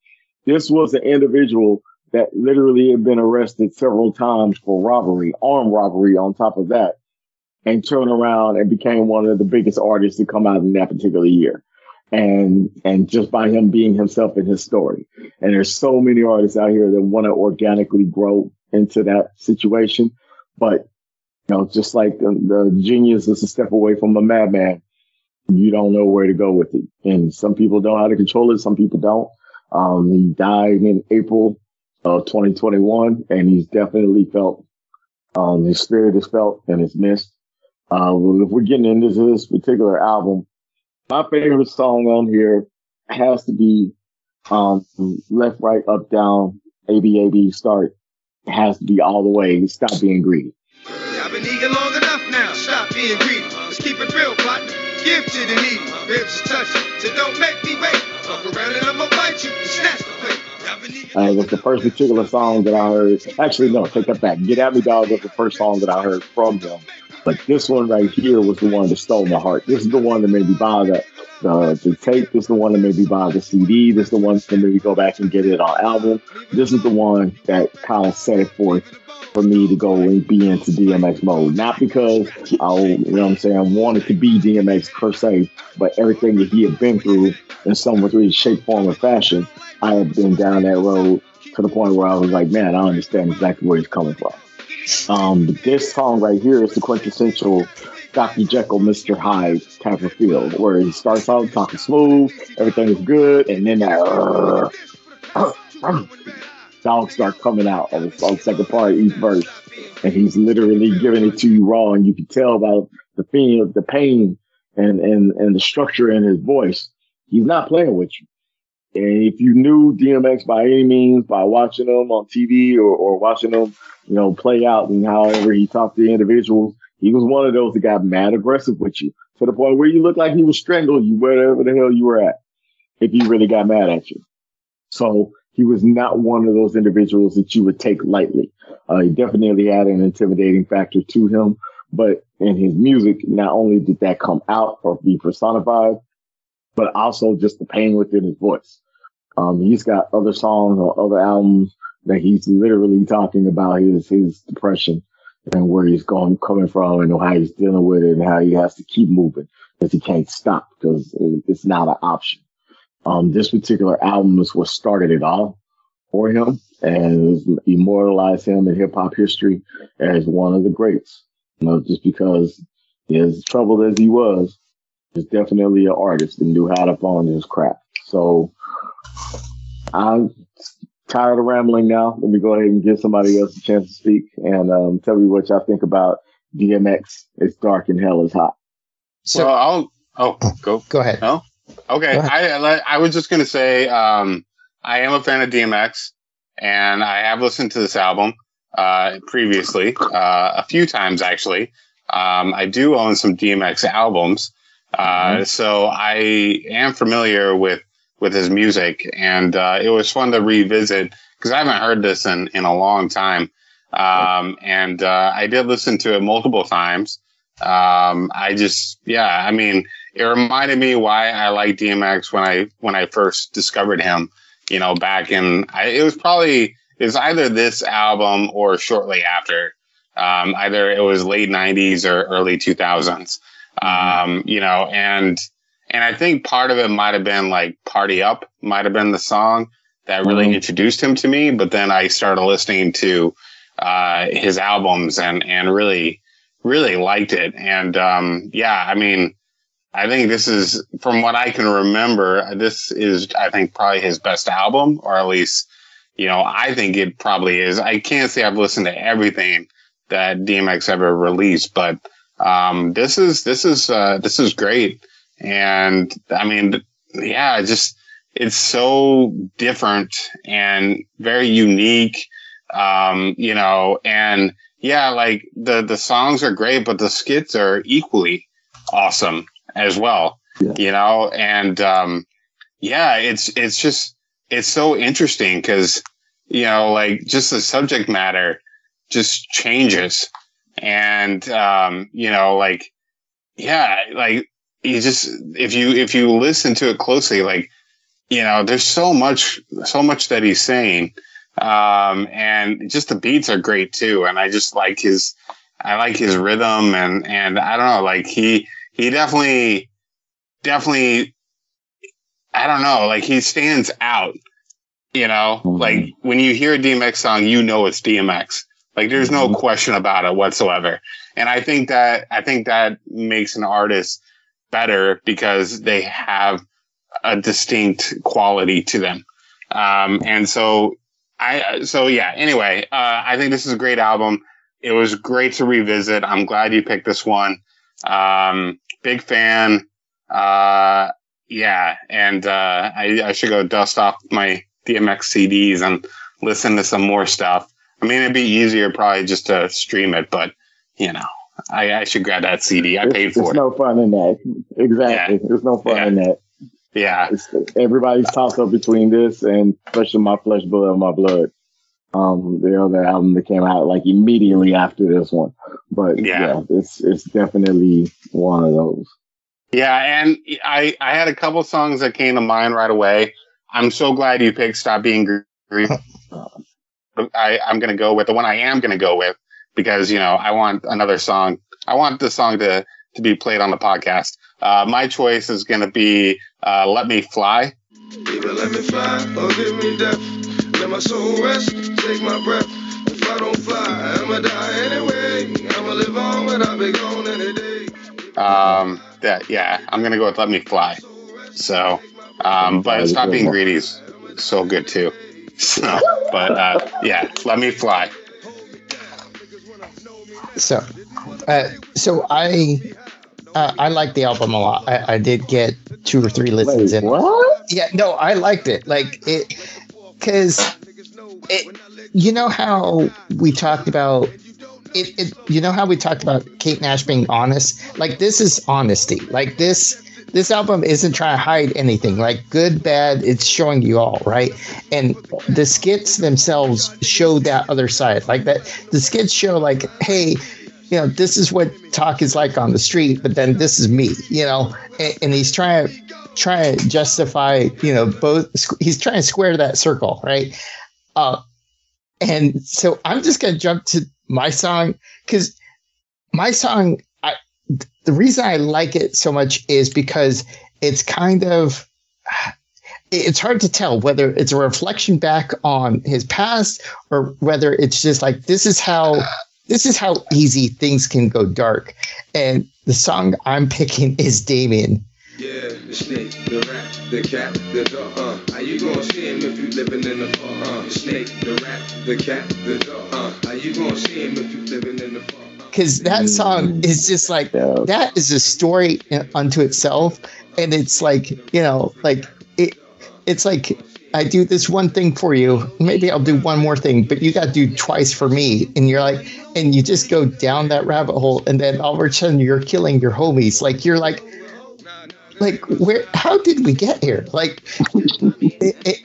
This was an individual that literally had been arrested several times for robbery, armed robbery on top of that, and turned around and became one of the biggest artists to come out in that particular year. And, and just by him being himself in his story. And there's so many artists out here that want to organically grow into that situation. But you know, just like the, the genius is a step away from a madman. You don't know where to go with it. And some people don't know how to control it. Some people don't. Um, he died in April of 2021 and he's definitely felt, um, his spirit is felt and it's missed. Uh, well, if we're getting into this particular album, my favorite song on here has to be, um, left, right, up, down, A, B, A, B, start. It has to be all the way. Stop being greedy. I've been long enough now. Stop being greedy. Let's keep it real, partner. Ribs touching, so don't make me wait. Fuck around and I'ma bite you snatch the plate. Uh, it was the first particular song that I heard. Actually, no, take that back. Get At Me Dog was the first song that I heard from them. But this one right here was the one that stole my heart. This is the one that made me buy the, the, the tape. This is the one that made me buy the CD. This is the one that made me go back and get it on album. This is the one that kind of set it forth for me to go and be into DMX mode. Not because I, you know what I'm saying, I wanted to be DMX per se, but everything that he had been through in some way, shape, form, or fashion, I had been down that road to the point where I was like, man, I understand exactly where he's coming from. Um, this song right here is the quintessential Dr. Jekyll, Mr. Hyde type of feel, where he starts out talking smooth, everything is good, and then that dogs start coming out on the second part of each verse, and he's literally giving it to you raw, and you can tell by the pain, the pain, and and and the structure in his voice. He's not playing with you. And if you knew DMX by any means, by watching him on TV or, or watching him, you know, play out and however he talked to individuals, he was one of those that got mad aggressive with you to the point where you looked like he was strangling you wherever the hell you were at if he really got mad at you. So he was not one of those individuals that you would take lightly. Uh, he definitely had an intimidating factor to him, but in his music, not only did that come out or be personified, but also just the pain within his voice. Um, he's got other songs or other albums that he's literally talking about his, his depression and where he's going, coming from and how he's dealing with it and how he has to keep moving because he can't stop because it's not an option. Um, this particular album is what started it all for him and immortalized him in hip hop history as one of the greats. You know, just because as troubled as he was, is definitely an artist and knew how to phone his craft. So I'm tired of rambling now. Let me go ahead and give somebody else a chance to speak and um, tell me what y'all think about DMX. It's dark and hell is hot. So well, I'll. Oh, go. go ahead. No. Okay. I I was just gonna say um, I am a fan of DMX, and I have listened to this album uh, previously uh, a few times actually. Um, I do own some DMX albums, uh, so I am familiar with with his music, and uh, it was fun to revisit because I haven't heard this in in a long time. Um, and uh, I did listen to it multiple times. Um, I just, yeah, I mean, it reminded me why I like DMX when I when I first discovered him. You know, back in I, it was probably it was either this album or shortly after. Um, either it was late '90s or early 2000s. Um, you know, and and I think part of it might have been like "Party Up" might have been the song that really Mhm. introduced him to me. But then I started listening to uh, his albums and and really really liked it. And um, yeah, I mean, I think this is from what I can remember. This is I think probably his best album, or at least you know I think it probably is. I can't say I've listened to everything that DMX ever released, but um, this is this is uh, this is great. And I mean, yeah, just it's so different and very unique. Um, you know, and yeah, like the, the songs are great, but the skits are equally awesome as well, Yeah. you know, and, um, yeah, it's, it's just, it's so interesting because, you know, like just the subject matter just changes. And, um, you know, like, yeah, like you just, if you, if you listen to it closely, like, you know, there's so much, so much that he's saying. Um, and just the beats are great too. And I just like his, I like his rhythm and, and I don't know, like he, he definitely, definitely, I don't know, like he stands out, you know, Mhm. like when you hear a DMX song, you know it's DMX. Like there's no Mhm. question about it whatsoever. And I think that, I think that makes an artist better because they have a distinct quality to them. Um, and so I, so yeah, anyway, uh, I think this is a great album. It was great to revisit. I'm glad you picked this one. Um, big fan. Uh, yeah. And, uh, I, I should go dust off my DMX CDs and listen to some more stuff. I mean, it'd be easier probably just to stream it, but you know, I, I should grab that CD. I It's- paid it's for it. no fun in that. Exactly. There's no fun Yeah. in that. Yeah. It's, everybody's tossed up between this and Flesh of My Flesh, Blood of My Blood. Um, the other album that came out like immediately after this one. But Yeah. yeah, it's it's definitely one of those. Yeah, and I I had a couple songs that came to mind right away. I'm so glad you picked "Stop Being Greedy." I I'm gonna go with the one I am gonna go with because you know I want another song. I want the song to to be played on the podcast. Uh, my choice is gonna be uh, "Let Me Fly." Either let me fly or give me death. Let my soul rest, take my breath. If I don't fly, I'ma die anyway. I'ma live on, but I'll be gone any day. Um, that yeah, I'm gonna go with "Let Me Fly." So, um, but "Stop Being Greedy" is so good too. So, but uh, yeah, "Let Me Fly." So, uh, so I, uh, I like the album a lot. I, I did get two or three listens Wait, in. what? Yeah, no, I liked it. Like it, because. You know how we talked about it, it. You know how we talked about Kate Nash being honest. Like this is honesty. Like this. This album isn't trying to hide anything. Like good, bad, it's showing you all right. And the skits themselves show that other side. Like that, the skits show like, hey, you know, this is what talk is like on the street, but then this is me, you know, and, and he's trying to trying to justify, you know, both. He's trying to square that circle, right? Uh, and so I'm just gonna jump to my song because my song, I the reason I like it so much is because it's kind of it's hard to tell whether it's a reflection back on his past or whether it's just like this is how this is how easy things can go dark. And the song I'm picking is Damien. Yeah, the snake, the rat, the cat, the dog. Uh, how you gonna see him if you living in the fog? Uh, the snake, the rat, the cat, the dog. Uh, how you gonna see him if you living in the fog? Uh, Because that song is just like Yeah. that is a story unto itself. And it's like, you know, like it it's like I do this one thing for you. Maybe I'll do one more thing, but you got to do twice for me. And you're like, and you just go down that rabbit hole. And then all of a sudden you're killing your homies. Like, you're like, like, where, how did we get here? Like,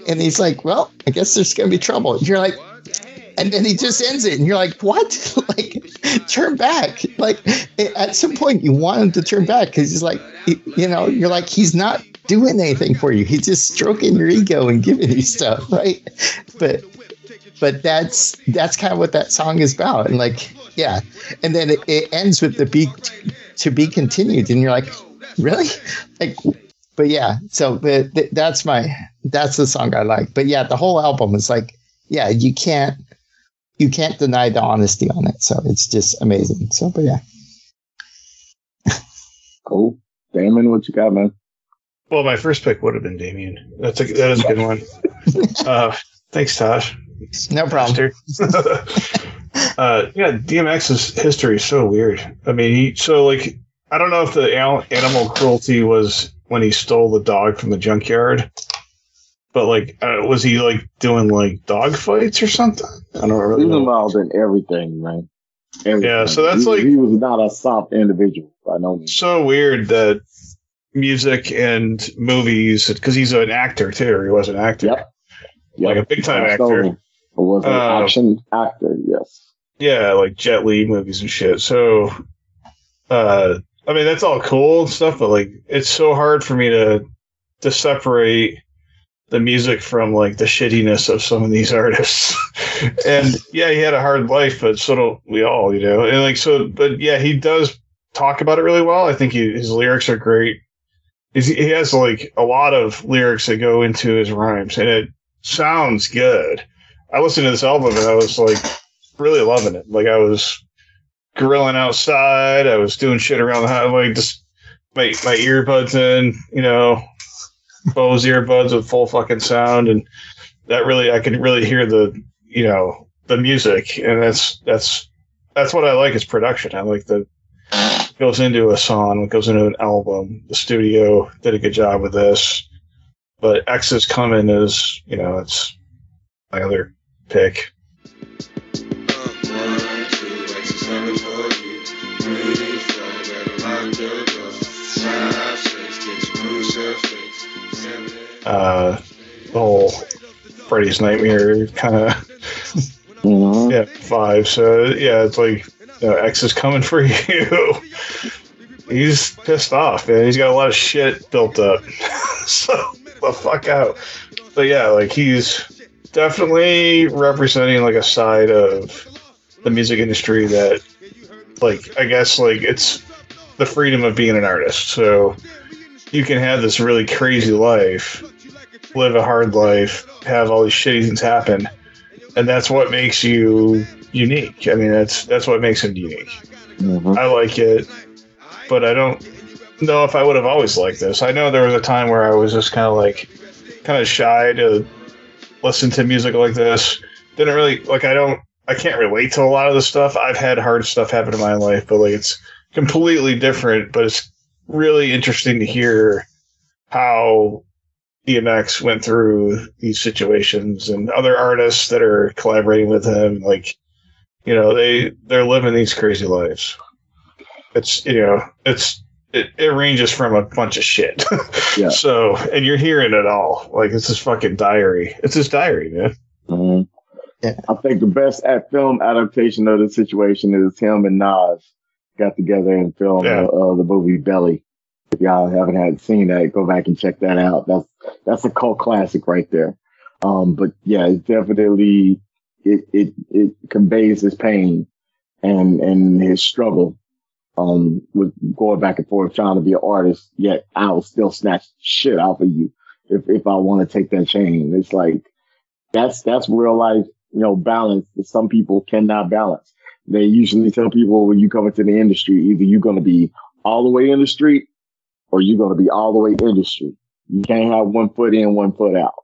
and he's like, well, I guess there's to be trouble. You're like, and then he just ends it. And you're like, what? like, turn back. Like, at some point you want him to turn back because he's like, you know, you're like, he's not doing anything for you. He's just stroking your ego and giving you stuff, right? But but that's that's kind of what that song is about. And like, yeah. And then it, it ends with the be to be continued, and you're like, really? Like, but yeah. So but th- that's my that's the song I like. But yeah, the whole album is like, yeah, you can't you can't deny the honesty on it. So it's just amazing. So, but yeah. Cool. Damon, what you got, man? Well, my first pick would have been Damien. That's a that is a good one. uh, thanks, Taj. No problem. Uh, yeah, DMX's history is so weird. I mean, he so like I don't know if the animal cruelty was when he stole the dog from the junkyard, but like, uh, was he like doing like dog fights or something? I don't really He was know. involved in everything, man. Everything. Yeah, so that's He- like- he was not a soft individual. I know. So weird that music and movies, because he's an actor too. He was an actor, Yep. like a big time actor. Was an Uh, action actor. Yes. Yeah, like Jet Li movies and shit. So, uh, I mean, that's all cool and stuff, but like, it's so hard for me to to separate the music from like the shittiness of some of these artists. and yeah, he had a hard life, but so do we all, you know. And like, so, but yeah, he does talk about it really well. I think he, his lyrics are great. He's, he has like a lot of lyrics that go into his rhymes, and it sounds good. I listened to this album and I was like really loving it. Like I was grilling outside. I was doing shit around the house, like just my my earbuds in, you know, Bose earbuds with full fucking sound, and that really I could really hear the you know the music, and that's that's that's what I like is production. I like the goes into a song, goes into an album. The studio did a good job with this, but X is coming is you know it's my other pick. Coming for you. Three, four, better lock your door. Five, six, get your crucifix. Uh, the whole Freddy's Nightmare kind of Mhm. yeah five. So yeah, it's like know, X is coming for you. He's pissed off, and He's got a lot of shit built up. so the fuck out. But yeah, like he's definitely representing like a side of the music industry that, like, I guess like it's the freedom of being an artist. So you can have this really crazy life, live a hard life, have all these shitty things happen, and that's what makes you unique. I mean, that's that's what makes him unique. Mhm. I like it, but I don't know if I would have always liked this. I know there was a time where I was just kind of like, kind of shy to listen to music like this. Didn't really like. I don't. I can't relate to a lot of the stuff. I've had hard stuff happen in my life, but like it's completely different. But it's really interesting to hear how DMX went through these situations and other artists that are collaborating with him. Like, you know, they they're living these crazy lives. It's you know, it's it, it ranges from a bunch of shit. Yeah. So, and you're hearing it all. Like it's his fucking diary. It's his diary, man. Mhm. Yeah. I think the best at film adaptation of the situation is him and Nas got together and filmed Yeah. uh, uh, the movie Belly. If y'all haven't had seen that, go back and check that out. That's that's a cult classic right there. Um, but yeah, it's definitely it it it conveys his pain and and his struggle. Um, with going back and forth trying to be an artist, yet I'll still snatch shit out of you if if I want to take that chain. It's like that's that's real life, you know, balance that some people cannot balance. They usually tell people when you come into the industry, either you're going to be all the way in the street or you're going to be all the way in the street. You can't have one foot in, one foot out.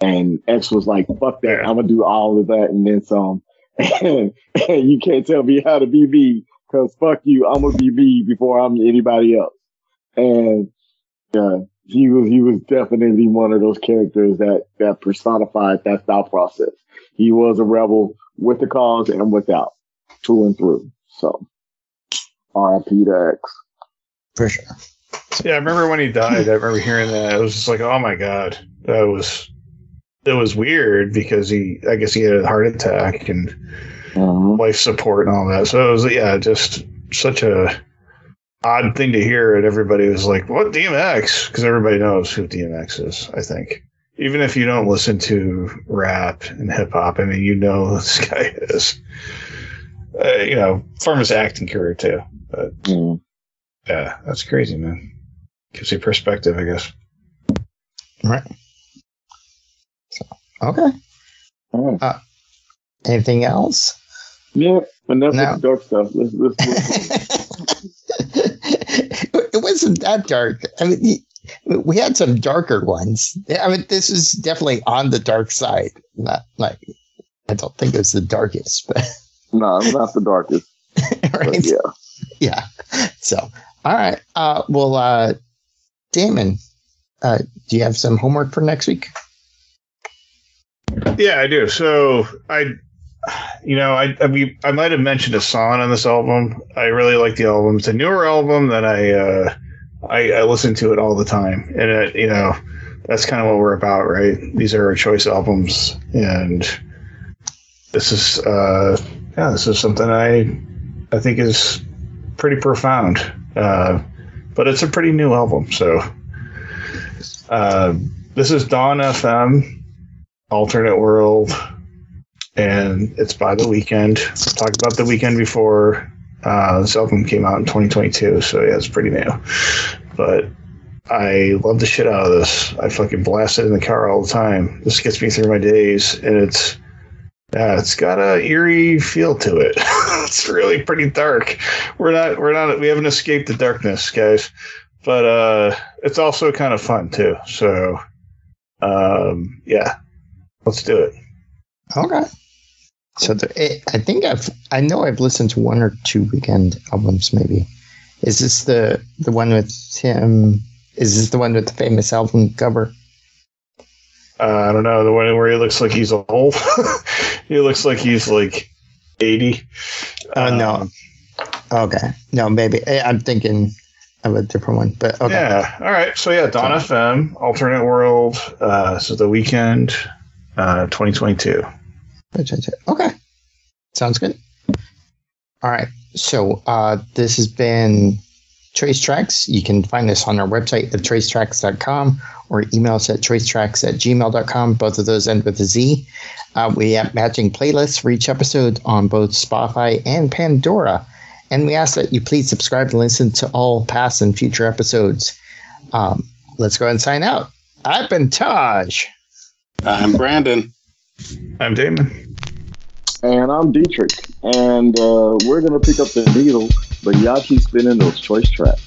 And X was like, fuck that. I'm going to do all of that and then some. And, and you can't tell me how to be me because fuck you. I'm going to be me before I'm anybody else. And yeah, he was he was definitely one of those characters that that personified that thought process. He was a rebel with the cause and without, through and through. So, R.I.P. to X. for sure. Yeah, I remember when he died. I remember hearing that. It was just like, oh my god, that was it was weird because he, I guess he had a heart attack and Mhm. life support and all that. So it was, yeah, just such a odd thing to hear. And everybody was like, "What DMX?" Because everybody knows who DMX is. I think, even if you don't listen to rap and hip hop, I mean, you know who this guy is. Uh, you know, from his acting career too. But Mhm. yeah, that's crazy, man. Gives you perspective, I guess. Right. So, okay. All right. Anything else? Yeah, enough No. with the dark stuff. Let's, let's, let's it wasn't that dark. I mean, we had some darker ones. I mean, this is definitely on the dark side. Not like I don't think it was the darkest, but no, it's not the darkest. But right? yeah. Yeah. So, all right. Uh, well, uh, Damon, uh, do you have some homework for next week? Yeah, I do. So I, you know, I I, we, I might have mentioned a song on this album. I really like the album. It's a newer album that I uh, I, I listen to it all the time, and it, you know, that's kind of what we're about, right? These are our choice albums, and this is uh, yeah, this is something I I think is pretty profound. Uh, but it's a pretty new album, so uh, this is Dawn FM, Alternate World, and it's by The Weeknd. Talked about The Weeknd before. Uh, this album came out in 2022, so yeah, it's pretty new. But I love the shit out of this. I fucking blast it in the car all the time. This gets me through my days, and it's yeah, it's got a eerie feel to it. it's really pretty dark. We're not we're not we haven't escaped the darkness, guys. But uh it's also kind of fun too. So um yeah. Let's do it. Okay. So the, it, I think I've I know I've listened to one or two Weeknd albums. Maybe is this the the one with him? Is this the one with the famous album cover? Uh, I don't know the one where he looks like he's old. he looks like he's like eighty. Oh no. Um, Okay. No, maybe Eh, I'm thinking of a different one. But okay. Yeah. All right. So yeah, Dawn FM, Alternate World. Uh, is the Weeknd, uh, 2022. Okay. Sounds good. All right. So uh, this has been Choice Trackz. You can find us on our website at choicetrackz.com or email us at choicetrackz at gmail.com. Both of those end with a Z. Uh, we have matching playlists for each episode on both Spotify and Pandora. And we ask that you please subscribe and listen to all past and future episodes. Um, let's go ahead and sign out. I've been Taj. I'm Brandon. I'm Damon. And I'm Deitrek. And uh, we're going to pick up the needle, but keep spinning those choice tracks.